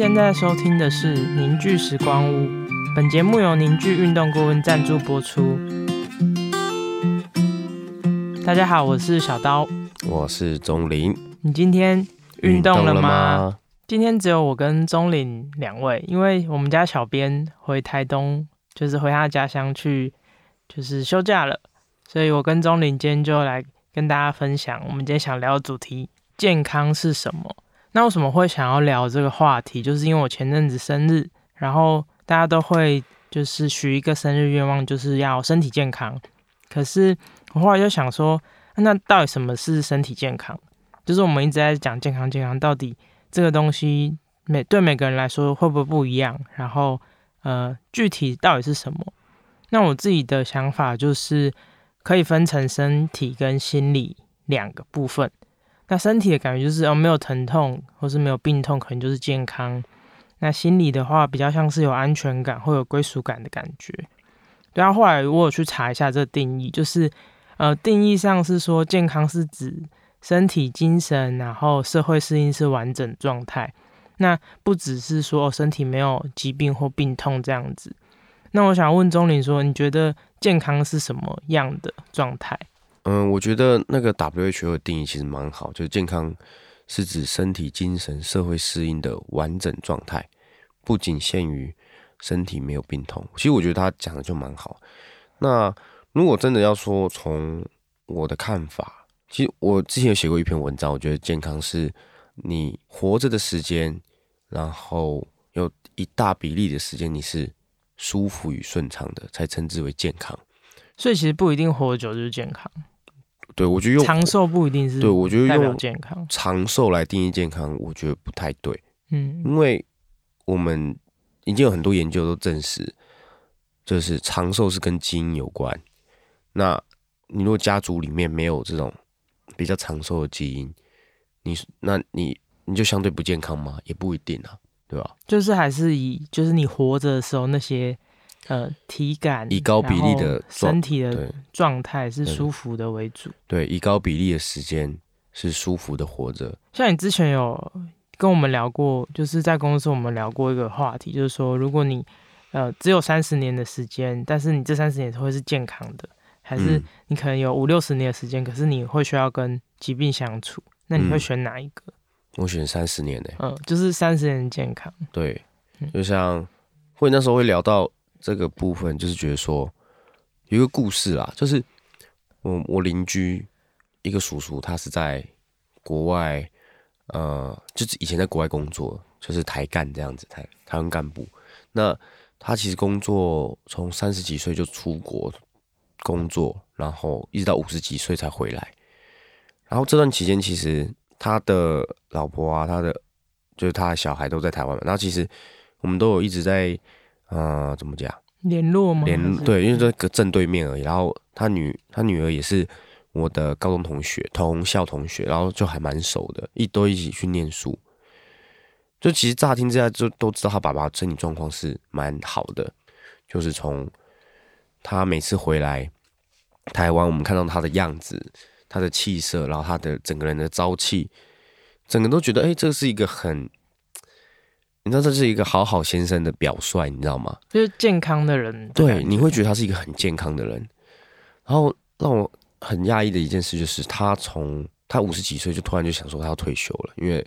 现在收听的是《凝聚时光屋》，本节目由凝聚运动顾问赞助播出。大家好，我是小刀，我是钟林。你今天运动了运吗？？今天只有我跟钟林两位，因为我们家小编回台东，就是回他家乡去，就是休假了，所以我跟钟林今天就来跟大家分享我们今天想聊的主题：健康是什么？那为什么会想要聊这个话题？就是因为我前阵子生日，然后大家都会就是许一个生日愿望，就是要身体健康。可是我后来就想说，那到底什么是身体健康？就是我们一直在讲健康，健康到底这个东西每对每个人来说会不会不一样？然后呃，具体到底是什么？那我自己的想法就是可以分成身体跟心理两个部分。那身体的感觉就是哦，没有疼痛或是没有病痛，可能就是健康。那心理的话，比较像是有安全感或有归属感的感觉。对啊，后来我有去查一下这个定义，就是呃，定义上是说健康是指身体、精神，然后社会适应是完整状态。那不只是说、身体没有疾病或病痛这样子。那我想问钟林说，你觉得健康是什么样的状态？嗯，我觉得那个 WHO 的定义其实蛮好，就是健康是指身体、精神、社会适应的完整状态，不仅限于身体没有病痛。其实我觉得他讲的就蛮好。那如果真的要说从我的看法，其实我之前有写过一篇文章，我觉得健康是你活着的时间，然后有一大比例的时间你是舒服与顺畅的，才称之为健康。所以其实不一定活久就是健康，对我觉得用长寿不一定是对我觉得用健康。长寿来定义健康，我觉得不太对，嗯因为我们已经有很多研究都证实，就是长寿是跟基因有关。那你如果家族里面没有这种比较长寿的基因，你那你你就相对不健康吗？也不一定啊，对吧？就是还是以就是你活着的时候那些呃体感，以高比例的身体的状态是舒服的为主。对，以高比例的时间是舒服的活着。像你之前有跟我们聊过，就是在公司我们聊过一个话题，就是说如果你呃只有三十年的时间，但是你这三十年会是健康的，还是嗯你可能有五六十年的时间，可是你会需要跟疾病相处，那你会嗯选哪一个？我选三十年呢、嗯、就是三十年健康。对嗯，就像会那时候会聊到这个部分，就是觉得说有一个故事啦，就是我我邻居一个叔叔，他是在国外，呃，就是以前在国外工作，就是台干这样子，台台湾干部。那他其实工作从三十几岁就出国工作，然后一直到五十几岁才回来。然后这段期间，其实他的老婆啊，他的就是他的小孩都在台湾嘛。然后其实我们都有一直在，呃，怎么讲？联络吗？联对，因为这个正对面而已。然后他女他女儿也是我的高中同学，同校同学，然后就还蛮熟的，一都一起去念书。就其实乍听之下就都知道他爸爸身体状况是蛮好的，就是从他每次回来台湾，我们看到他的样子、他的气色，然后他的整个人的朝气，整个都觉得，哎、这是一个很，你知道这是一个好好先生的表率，你知道吗？就是健康的人的对，你会觉得他是一个很健康的人。然后让我很讶异的一件事就是，他从他五十几岁就突然就想说他要退休了，因为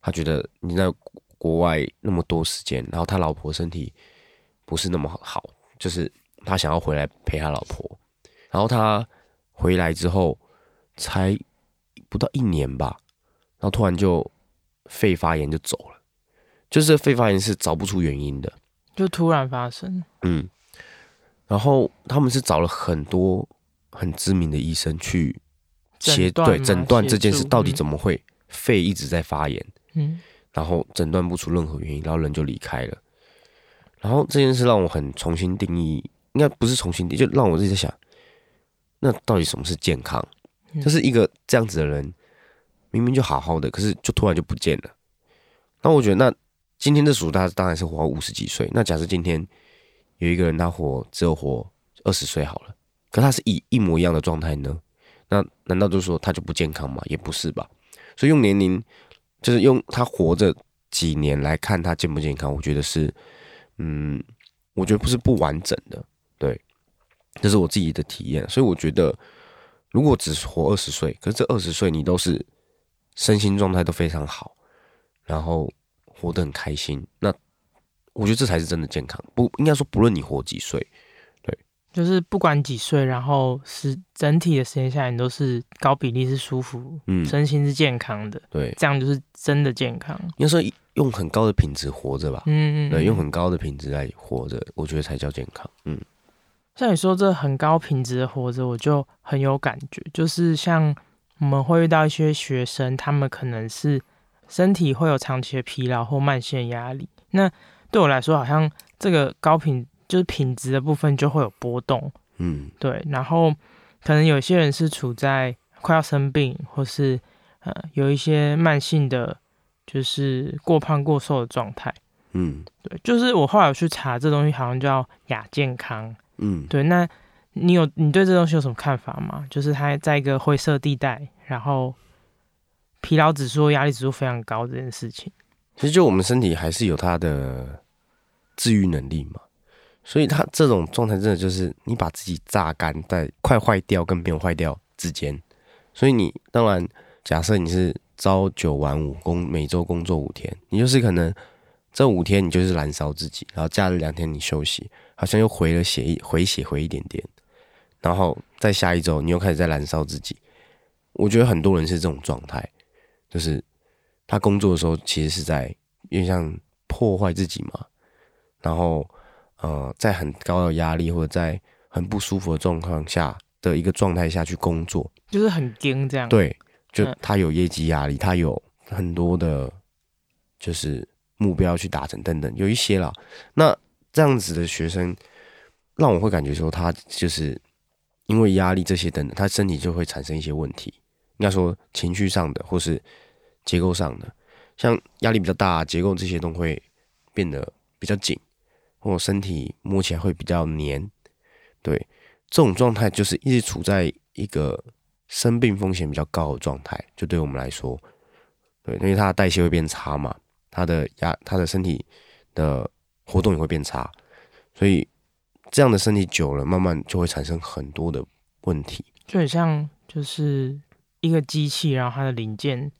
他觉得你在国外那么多时间，然后他老婆身体不是那么好，就是他想要回来陪他老婆。然后他回来之后才不到一年吧，然后突然就肺发炎就走了，就是这肺发炎是找不出原因的。就突然发生。嗯，然后他们是找了很多很知名的医生去协诊断吗对诊断这件事到底嗯怎么会肺一直在发炎，嗯，然后诊断不出任何原因，然后人就离开了。然后这件事让我很重新定义，应该不是重新定义，就让我自己在想，那到底什么是健康？嗯就是一个这样子的人，明明就好好的，可是就突然就不见了。那我觉得，那今天这鼠大当然是活五十几岁。那假设今天有一个人他活只有活二十岁好了，可他是以一模一样的状态呢？那难道就是说他就不健康吗？也不是吧。所以用年龄，就是用他活着几年来看他健不健康，我觉得是，嗯，我觉得不是不完整的，对，这是我自己的体验，所以我觉得如果只活二十岁，可是这二十岁你都是身心状态都非常好，然后活得很开心，那我觉得这才是真的健康。不应该说不论你活几岁。对就是不管几岁，然后是整体的时间下来，你都是高比例是舒服，嗯，身心是健康的，对，这样就是真的健康。应该说用很高的品质活着吧，嗯嗯，对，用很高的品质来活着，我觉得才叫健康。嗯，像你说这很高品质的活着，我就很有感觉。就是像我们会遇到一些学生，他们可能是身体会有长期的疲劳或慢性压力，那对我来说，好像这个高品。就是品质的部分就会有波动，嗯，对，然后可能有些人是处在快要生病，或是呃有一些慢性的，就是过胖过瘦的状态，嗯，对，就是我后来有去查这东西，好像叫亚健康，嗯，对，那你有你对这东西有什么看法吗？就是它在一个灰色地带，然后疲劳指数、压力指数非常高这件事情，其实就我们身体还是有它的治愈能力嘛。所以他这种状态真的就是你把自己榨干在快坏掉跟没有坏掉之间。所以你当然假设你是朝九晚五工，每周工作五天，你就是可能这五天你就是燃烧自己，然后假日两天你休息，好像又回了血一回血回一点点，然后再下一周你又开始在燃烧自己。我觉得很多人是这种状态，就是他工作的时候其实是在有点像破坏自己嘛，然后。呃，在很高的压力或者在很不舒服的状况下的一个状态下去工作，就是很惊这样。对，就他有业绩压力，他有很多的，就是目标去达成等等，有一些啦。那这样子的学生，让我会感觉说，他就是因为压力这些等等，他身体就会产生一些问题。应该说情绪上的或是结构上的，像压力比较大，结构这些都会变得比较紧。或身体摸起来会比较黏，对，这种状态就是一直处在一个生病风险比较高的状态。就对我们来说，对，因为他的代谢会变差嘛，他的压，他的身体的活动也会变差，所以这样的身体久了，慢慢就会产生很多的问题。就很像就是一个机器，然后它的零件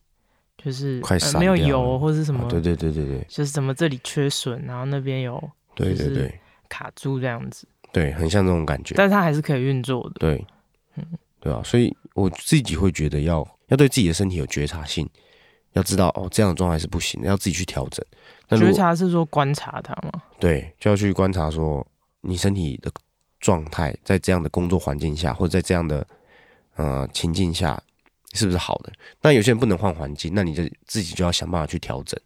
就是没有油或者什么，对对对对对，就是怎么这里缺损，然后那边有。对对对，卡住这样子，对，很像这种感觉，但是它还是可以运作的，对，嗯，对啊，所以我自己会觉得要要对自己的身体有觉察性，要知道哦，这样的状态是不行的，要自己去调整。觉察是说观察它吗？对，就要去观察说你身体的状态，在这样的工作环境下，或者在这样的呃情境下，是不是好的？那有些人不能换环境，那你就自己就要想办法去调整。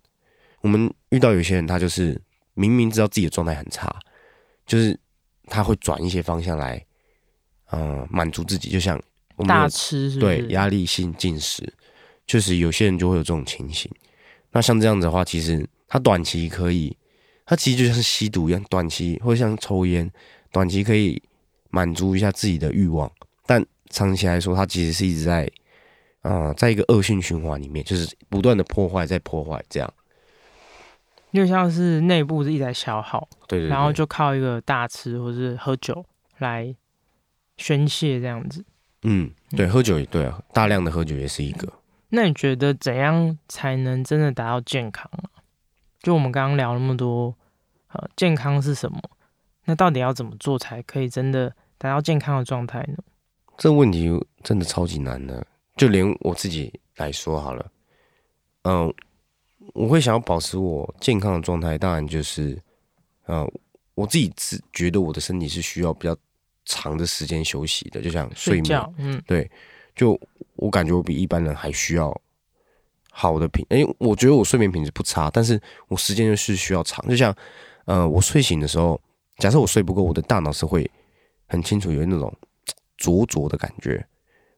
我们遇到有些人，他就是。明明知道自己的状态很差，就是他会转一些方向来，嗯，满足自己。就像大吃，对压力性进食，确实有些人就会有这种情形。那像这样子的话，其实他短期可以，他其实就像是吸毒一样，短期或者像抽烟，短期可以满足一下自己的欲望，但长期来说，他其实是一直在，啊，在一个恶性循环里面，就是不断的破坏，再破坏这样。就像是内部是一直在消耗，对对，然后就靠一个大吃或是喝酒来宣泄这样子。嗯，对，喝酒也对啊，大量的喝酒也是一个。那你觉得怎样才能真的达到健康啊？就我们刚刚聊那么多，呃，健康是什么？那到底要怎么做才可以真的达到健康的状态呢？这问题真的超级难的，就连我自己来说好了，嗯。我会想要保持我健康的状态，当然就是，嗯，我自己自觉得我的身体是需要比较长的时间休息的，就像睡眠，嗯，对，就我感觉我比一般人还需要好的品，哎，我觉得我睡眠品质不差，但是我时间就是需要长，就像，呃，我睡醒的时候，假设我睡不够，我的大脑是会很清楚有那种 灼灼的感觉，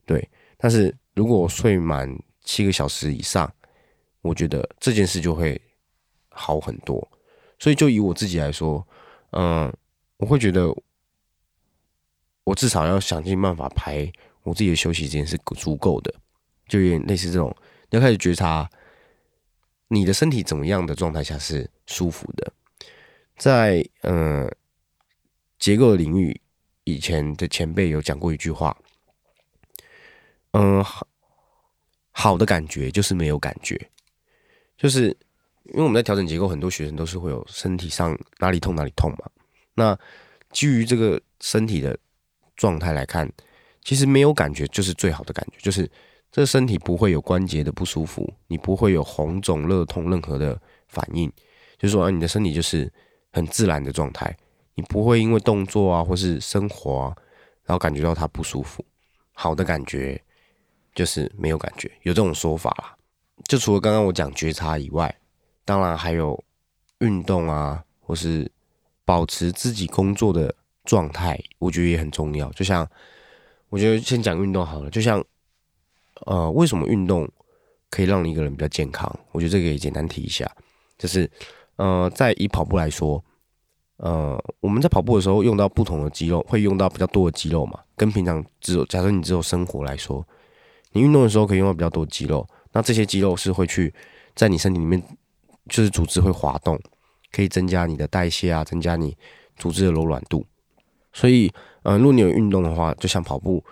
对，但是如果我睡满七个小时以上。我觉得这件事就会好很多，所以就以我自己来说，嗯，我会觉得我至少要想尽办法排我自己的休息时间是足够的，就有点类似这种，你要开始觉察你的身体怎么样的状态下是舒服的？在呃结构领域，以前的前辈有讲过一句话，嗯、好好的感觉就是没有感觉，就是因为我们在调整结构，很多学生都是会有身体上哪里痛哪里痛嘛。那基于这个身体的状态来看，其实没有感觉就是最好的感觉，就是这身体不会有关节的不舒服，你不会有红肿、热痛任何的反应，就是说、啊、你的身体就是很自然的状态，你不会因为动作啊或是生活啊，然后感觉到它不舒服。好的感觉就是没有感觉，有这种说法啦。就除了刚刚我讲觉察以外，当然还有运动啊，或是保持自己工作的状态，我觉得也很重要。就像我觉得先讲运动好了，就像呃，为什么运动可以让你一个人比较健康？我觉得这个也简单提一下，就是呃，在以跑步来说，呃，我们在跑步的时候用到不同的肌肉，会用到比较多的肌肉嘛，跟平常只有假设你只有生活来说，你运动的时候可以用到比较多肌肉，那这些肌肉是会去在你身体里面，就是组织会滑动，可以增加你的代谢啊，增加你组织的柔软度。所以，呃，如果你有运动的话，就像跑步，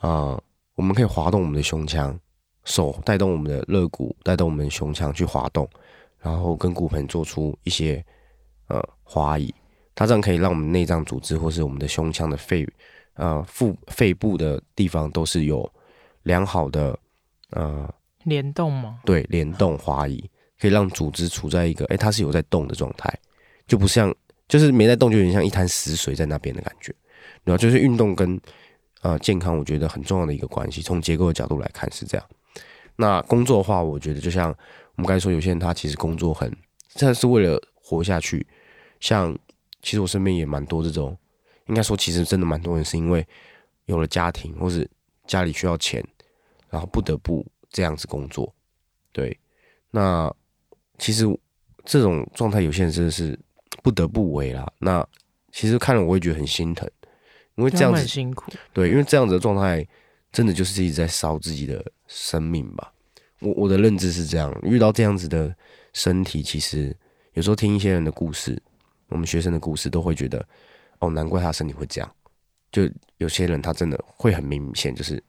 呃，我们可以滑动我们的胸腔，手带动我们的肋骨，带动我们胸腔去滑动，然后跟骨盆做出一些呃滑移，它这样可以让我们内脏组织或是我们的胸腔的肺，呃腹肺部的地方都是有良好的呃联动吗？对联动滑移，可以让组织处在一个哎、它是有在动的状态，就不像就是没在动，就有点像一滩死水在那边的感觉。然后就是运动跟呃健康，我觉得很重要的一个关系。从结构的角度来看是这样。那工作的话，我觉得就像我们刚才说，有些人他其实工作很，这是为了活下去。像其实我身边也蛮多这种，应该说其实真的蛮多人是因为有了家庭，或是家里需要钱，然后不得不这样子工作。对，那其实这种状态，有些人真的是不得不为啦。那其实看了我会觉得很心疼，因为这样子很辛苦，对，因为这样子的状态，真的就是一直在烧自己的生命吧。我我的认知是这样，遇到这样子的身体，其实有时候听一些人的故事，我们学生的故事，都会觉得，哦，难怪他身体会这样。就有些人他真的会很明显，就是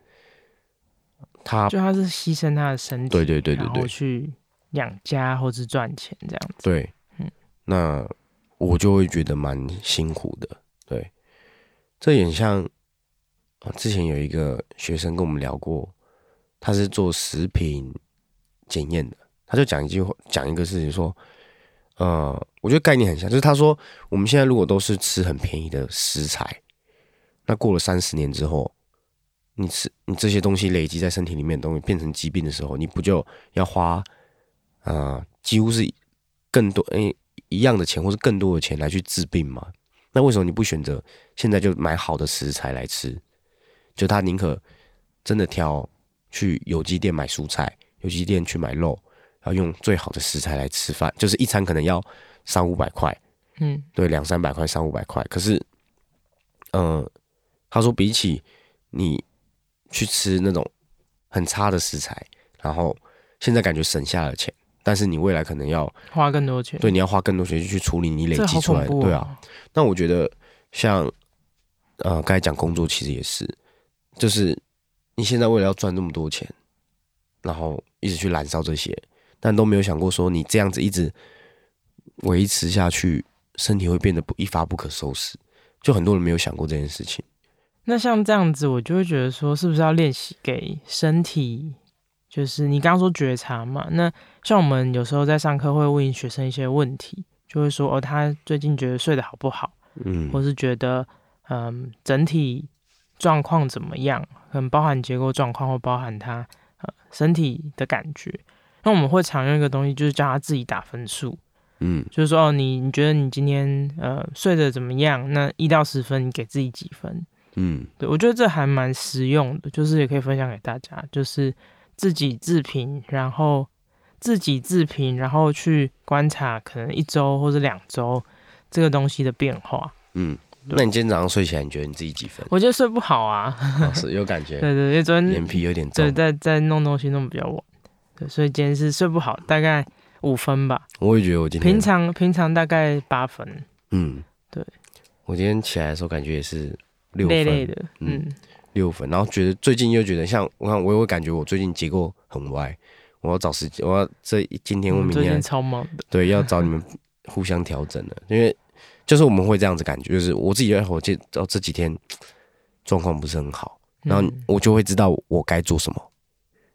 他就他是牺牲他的身体，对对对对然后对去养家或是赚钱这样子。对，嗯那我就会觉得蛮辛苦的。对，这也很像啊，之前有一个学生跟我们聊过，他是做食品检验的，他就讲一句话，讲一个事情说，呃，我觉得概念很像，就是他说我们现在如果都是吃很便宜的食材，那过了三十年之后，你吃你这些东西累积在身体里面的东西变成疾病的时候，你不就要花呃几乎是更多诶、一样的钱或是更多的钱来去治病吗？那为什么你不选择现在就买好的食材来吃？就他宁可真的挑去有机店买蔬菜，有机店去买肉，然后用最好的食材来吃饭，就是一餐可能要三五百块，嗯，对，两三百块、三五百块。可是，呃，他说比起你去吃那种很差的食材，然后现在感觉省下了钱，但是你未来可能要花更多钱，对你要花更多钱去处理你累积出来的，哦。对啊。，那我觉得像呃刚才讲工作，其实也是，就是你现在为了要赚那么多钱，然后一直去燃烧这些，但都没有想过说你这样子一直维持下去，身体会变得不一发不可收拾。就很多人没有想过这件事情。那像这样子，我就会觉得说，是不是要练习给身体？就是你刚刚说觉察嘛，那像我们有时候在上课会问学生一些问题，就会说哦，他最近觉得睡得好不好，嗯或是觉得嗯整体状况怎么样，可能包含结构状况或包含他呃身体的感觉。那我们会常用一个东西，就是叫他自己打分数，嗯就是说哦，你你觉得你今天呃睡得怎么样？那一到十分，你给自己几分？嗯对，我觉得这还蛮实用的，就是也可以分享给大家，就是自己自评，然后自己自评，然后去观察可能一周或者两周这个东西的变化。嗯。那你今天早上睡起来，你觉得你自己几分？我觉得睡不好啊，哦是有感觉，对对，因为昨天眼皮有点重。对在在弄东西弄比较晚，对，所以今天是睡不好，大概五分吧。我也觉得我今天平常平常大概八分，嗯，对，我今天起来的时候感觉也是六分，累累的，嗯嗯，六分，然后觉得最近又觉得像我看我也会感觉我最近结构很歪，我要找时间，我要这一今天或明天嗯超忙。的，对要找你们互相调整的，因为就是我们会这样子感觉，就是我自己我这哦这几天状况不是很好，然后嗯我就会知道我该做什么，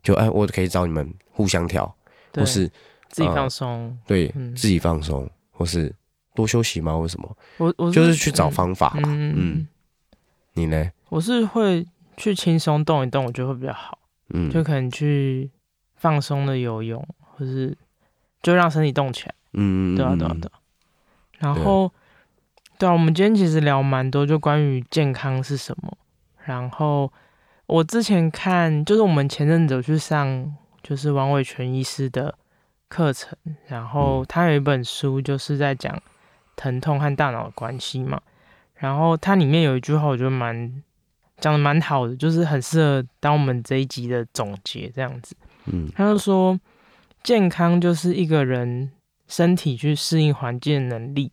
就哎我可以找你们互相调，或是自己呃放松。对、嗯。自己放松，或是多休息吗？为什么？我我就是去找方法啦。嗯嗯嗯。嗯，你呢？我是会去轻松动一动，我觉得会比较好，嗯，就可能去放松的游泳，或是就让身体动起来。嗯对啊，对啊，嗯对啊。然后，对啊，我们今天其实聊蛮多，就关于健康是什么。然后我之前看，就是我们前阵子有去上，就是王伟全医师的课程，然后嗯他有一本书，就是在讲疼痛和大脑的关系嘛。然后它里面有一句话，我觉得蛮讲的蛮好的，就是很适合当我们这一集的总结这样子。嗯他就说，健康就是一个人身体去适应环境的能力，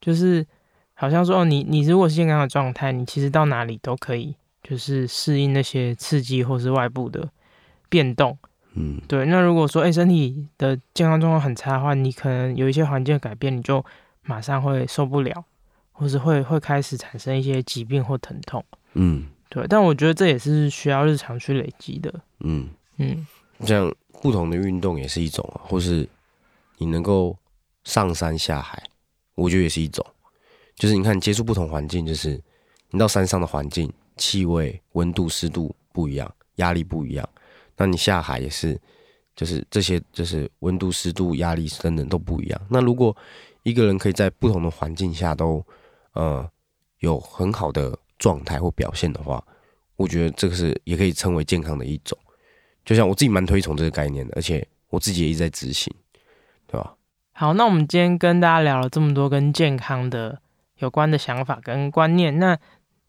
就是好像说，哦，你你如果是健康的状态，你其实到哪里都可以，就是适应那些刺激或是外部的变动。嗯对，那如果说，哎、身体的健康状况很差的话，你可能有一些环境的改变，你就马上会受不了，或是会会开始产生一些疾病或疼痛。嗯对，但我觉得这也是需要日常去累积的。嗯，嗯，像不同的运动也是一种啊，或是你能够上山下海，我觉得也是一种。就是你看接触不同环境，就是你到山上的环境，气味、温度、湿度不一样，压力不一样。那你下海也是，就是这些就是温度、湿度、压力等等都不一样。那如果一个人可以在不同的环境下都呃有很好的状态或表现的话，我觉得这个是也可以称为健康的一种。就像我自己蛮推崇这个概念的，而且我自己也一直在执行，对吧？好，那我们今天跟大家聊了这么多跟健康的有关的想法跟观念，那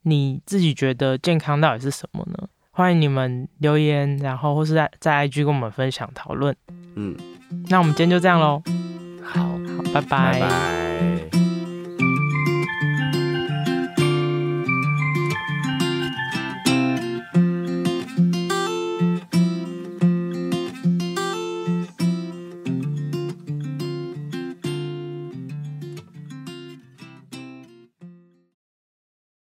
你自己觉得健康到底是什么呢？欢迎你们留言，然后或是在在 IG 跟我们分享讨论。嗯，那我们今天就这样喽，好，好，拜拜拜拜。